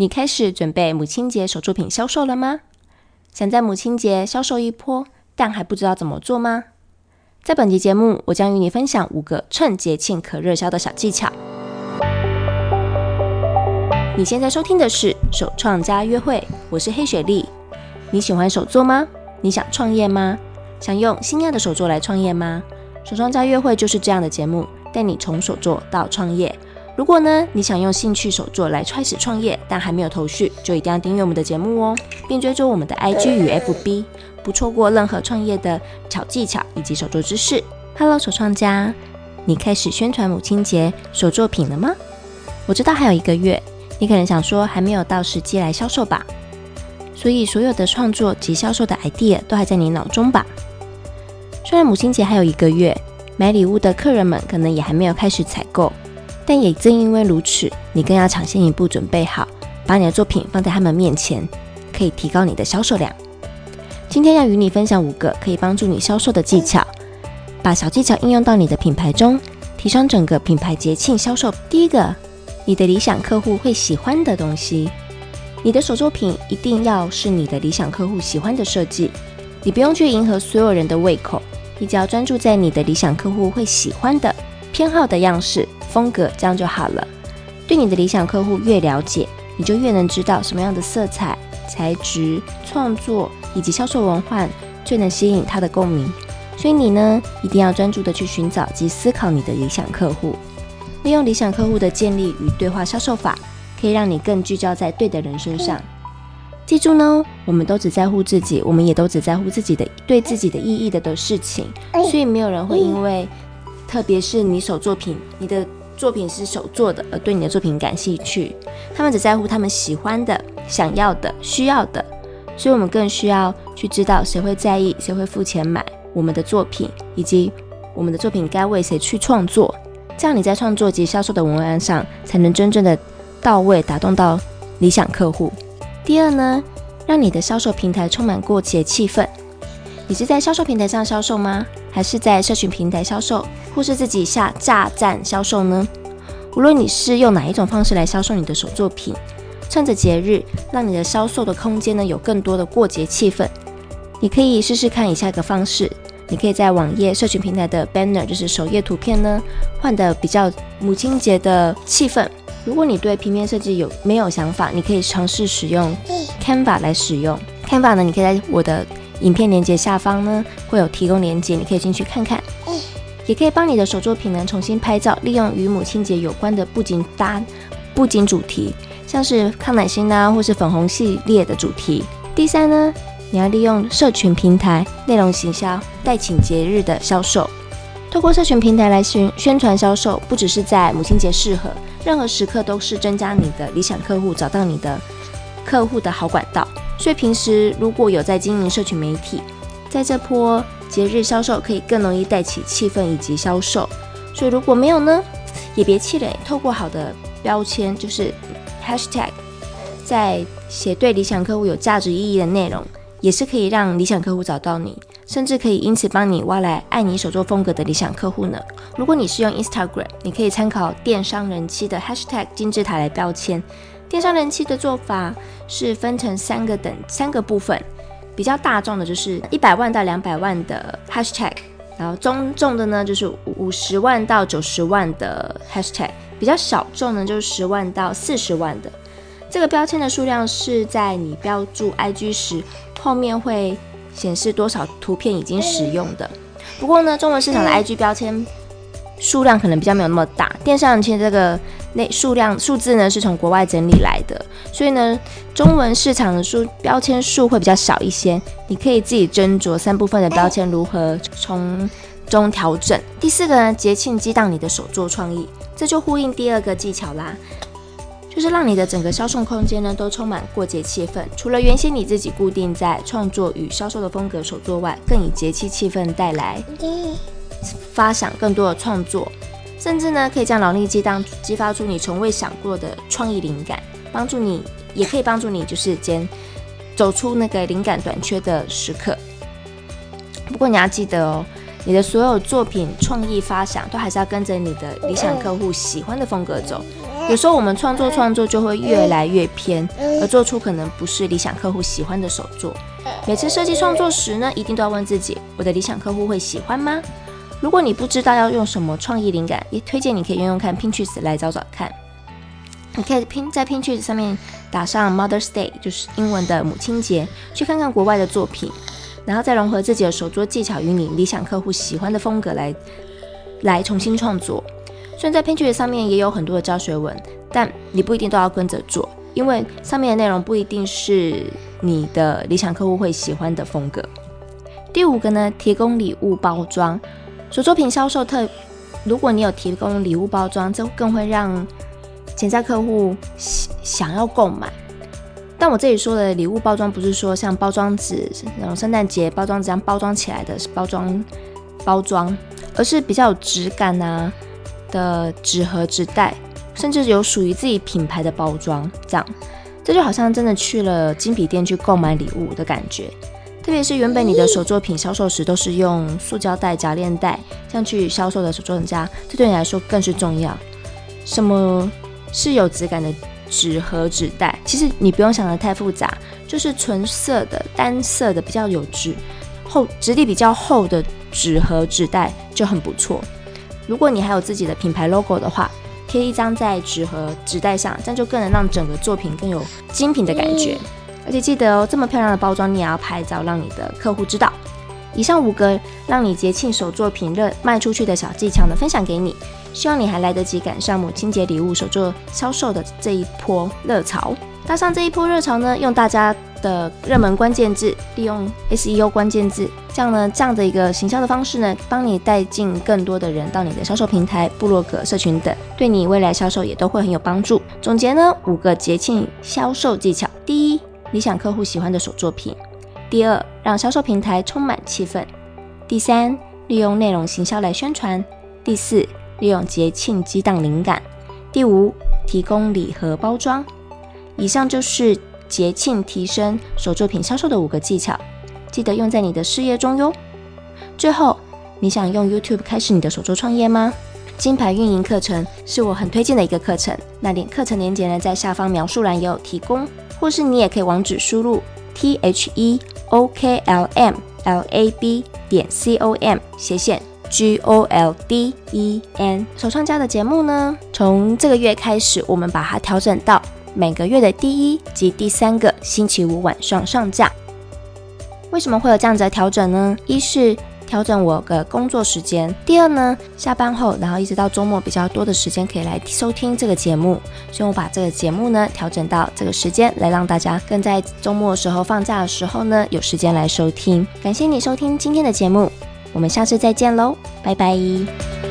你开始准备母亲节手作品销售了吗？想在母亲节销售一波，但还不知道怎么做吗？在本集节目，我将与你分享五个趁节庆可热销的小技巧。你现在收听的是手创家约会，我是黑雪莉。你喜欢手作吗？你想创业吗？想用心爱的手作来创业吗？手创家约会就是这样的节目，带你从手作到创业。如果呢，你想用兴趣手作来开始创业，但还没有头绪，就一定要订阅我们的节目哦，并追踪我们的 IG 与 FB，不错过任何创业的小技巧以及手作知识。Hello，手创家，你开始宣传母亲节手作品了吗？我知道还有一个月，你可能想说还没有到时机来销售吧，所以所有的创作及销售的 idea 都还在你脑中吧？虽然母亲节还有一个月，买礼物的客人们可能也还没有开始采购。但也正因为如此，你更要抢先一步准备好，把你的作品放在他们面前，可以提高你的销售量。今天要与你分享五个可以帮助你销售的技巧，把小技巧应用到你的品牌中，提升整个品牌节庆销售。第一个，你的理想客户会喜欢的东西，你的手作品一定要是你的理想客户喜欢的设计。你不用去迎合所有人的胃口，你只要专注在你的理想客户会喜欢的偏好的样式。风格这样就好了。对你的理想客户越了解，你就越能知道什么样的色彩、材质、创作以及销售文化最能吸引他的共鸣。所以你呢，一定要专注的去寻找及思考你的理想客户，利用理想客户的建立与对话销售法，可以让你更聚焦在对的人身上。记住呢，我们都只在乎自己，我们也都只在乎自己的对自己的意义的的事情，所以没有人会因为，特别是你手作品，你的。作品是手做的，而对你的作品感兴趣，他们只在乎他们喜欢的、想要的、需要的，所以我们更需要去知道谁会在意、谁会付钱买我们的作品，以及我们的作品该为谁去创作，这样你在创作及销售的文案上才能真正的到位，打动到理想客户。第二呢，让你的销售平台充满过节气氛。你是在销售平台上销售吗？还是在社群平台销售，或是自己下炸站销售呢？无论你是用哪一种方式来销售你的手作品，趁着节日，让你的销售的空间呢有更多的过节气氛。你可以试试看以下一个方式：你可以在网页、社群平台的 banner，就是首页图片呢，换的比较母亲节的气氛。如果你对平面设计有没有想法，你可以尝试使用 Canva 来使用 Canva 呢，你可以在我的。影片连接下方呢，会有提供链接，你可以进去看看，也可以帮你的手作品呢重新拍照，利用与母亲节有关的布景搭布景主题，像是康乃馨啊，或是粉红系列的主题。第三呢，你要利用社群平台内容行销，带请节日的销售，透过社群平台来宣宣传销售，不只是在母亲节适合，任何时刻都是增加你的理想客户，找到你的客户的好管道。所以平时如果有在经营社群媒体，在这波节日销售可以更容易带起气氛以及销售。所以如果没有呢，也别气馁，透过好的标签，就是 hashtag，在写对理想客户有价值意义的内容，也是可以让理想客户找到你，甚至可以因此帮你挖来爱你手作风格的理想客户呢。如果你是用 Instagram，你可以参考电商人气的 hashtag 金字塔来标签。电商人气的做法是分成三个等三个部分，比较大众的就是一百万到两百万的 hashtag，然后中众的呢就是五十万到九十万的 hashtag，比较小众呢就是十万到四十万的。这个标签的数量是在你标注 IG 时后面会显示多少图片已经使用的。不过呢，中文市场的 IG 标签数量可能比较没有那么大，电商人气这个。那数量数字呢是从国外整理来的，所以呢，中文市场的数标签数会比较少一些。你可以自己斟酌三部分的标签如何从中调整。第四个呢，节庆激荡你的手作创意，这就呼应第二个技巧啦，就是让你的整个销售空间呢都充满过节气氛。除了原先你自己固定在创作与销售的风格手作外，更以节气气氛带来发想更多的创作。甚至呢，可以将脑力激荡，激发出你从未想过的创意灵感，帮助你，也可以帮助你，就是间走出那个灵感短缺的时刻。不过你要记得哦，你的所有作品创意发想都还是要跟着你的理想客户喜欢的风格走，有时候我们创作创作就会越来越偏，而做出可能不是理想客户喜欢的手作。每次设计创作时呢，一定都要问自己：我的理想客户会喜欢吗？如果你不知道要用什么创意灵感，也推荐你可以用用看 Pinterest 来找找看。你可以拼在 Pinterest 上面打上 Mother's Day，就是英文的母亲节，去看看国外的作品，然后再融合自己的手作技巧与你理想客户喜欢的风格来来重新创作。虽然在 Pinterest 上面也有很多的教学文，但你不一定都要跟着做，因为上面的内容不一定是你的理想客户会喜欢的风格。第五个呢，提供礼物包装。手作品销售特，如果你有提供礼物包装，这更会让潜在客户想要购买。但我这里说的礼物包装，不是说像包装纸那种圣诞节包装纸这样包装起来的包装包装，而是比较有质感啊的纸盒纸袋，甚至有属于自己品牌的包装，这样这就好像真的去了精品店去购买礼物的感觉。特别是原本你的手作品销售时都是用塑胶袋、夹链袋这样去销售的手作人家，这对你来说更是重要。什么是有质感的纸盒纸袋？其实你不用想得太复杂，就是纯色的、单色的、比较有质厚、质地比较厚的纸盒纸袋就很不错。如果你还有自己的品牌 logo 的话，贴一张在纸盒纸袋上，这样就更能让整个作品更有精品的感觉。而且记得哦，这么漂亮的包装你也要拍照，让你的客户知道。以上五个让你节庆手作品热卖出去的小技巧呢，分享给你，希望你还来得及赶上母亲节礼物手作销售的这一波热潮。搭上这一波热潮呢，用大家的热门关键字，利用 SEO 关键字，这样呢，这样的一个行销的方式呢，帮你带进更多的人到你的销售平台、部落格、社群等，对你未来销售也都会很有帮助。总结呢，五个节庆销售技巧：第一，理想客户喜欢的手作品。第二，让销售平台充满气氛。第三，利用内容行销来宣传。第四，利用节庆激荡灵感。第五，提供礼盒包装。以上就是节庆提升手作品销售的五个技巧，记得用在你的事业中哟。最后，你想用 YouTube 开始你的手作创业吗？金牌运营课程是我很推荐的一个课程，那点课程链接呢，在下方描述栏也有提供。或是你也可以网址输入 t h e o k l m l a b 点 c o m 斜线 g o l d e n。手创家的节目呢，从这个月开始，我们把它调整到每个月的第一及第三个星期五晚上上架。为什么会有这样子的调整呢？一是调整我的工作时间。第二呢，下班后，然后一直到周末比较多的时间可以来收听这个节目，所以我把这个节目呢调整到这个时间，来让大家更在周末的时候、放假的时候呢有时间来收听。感谢你收听今天的节目，我们下次再见喽，拜拜。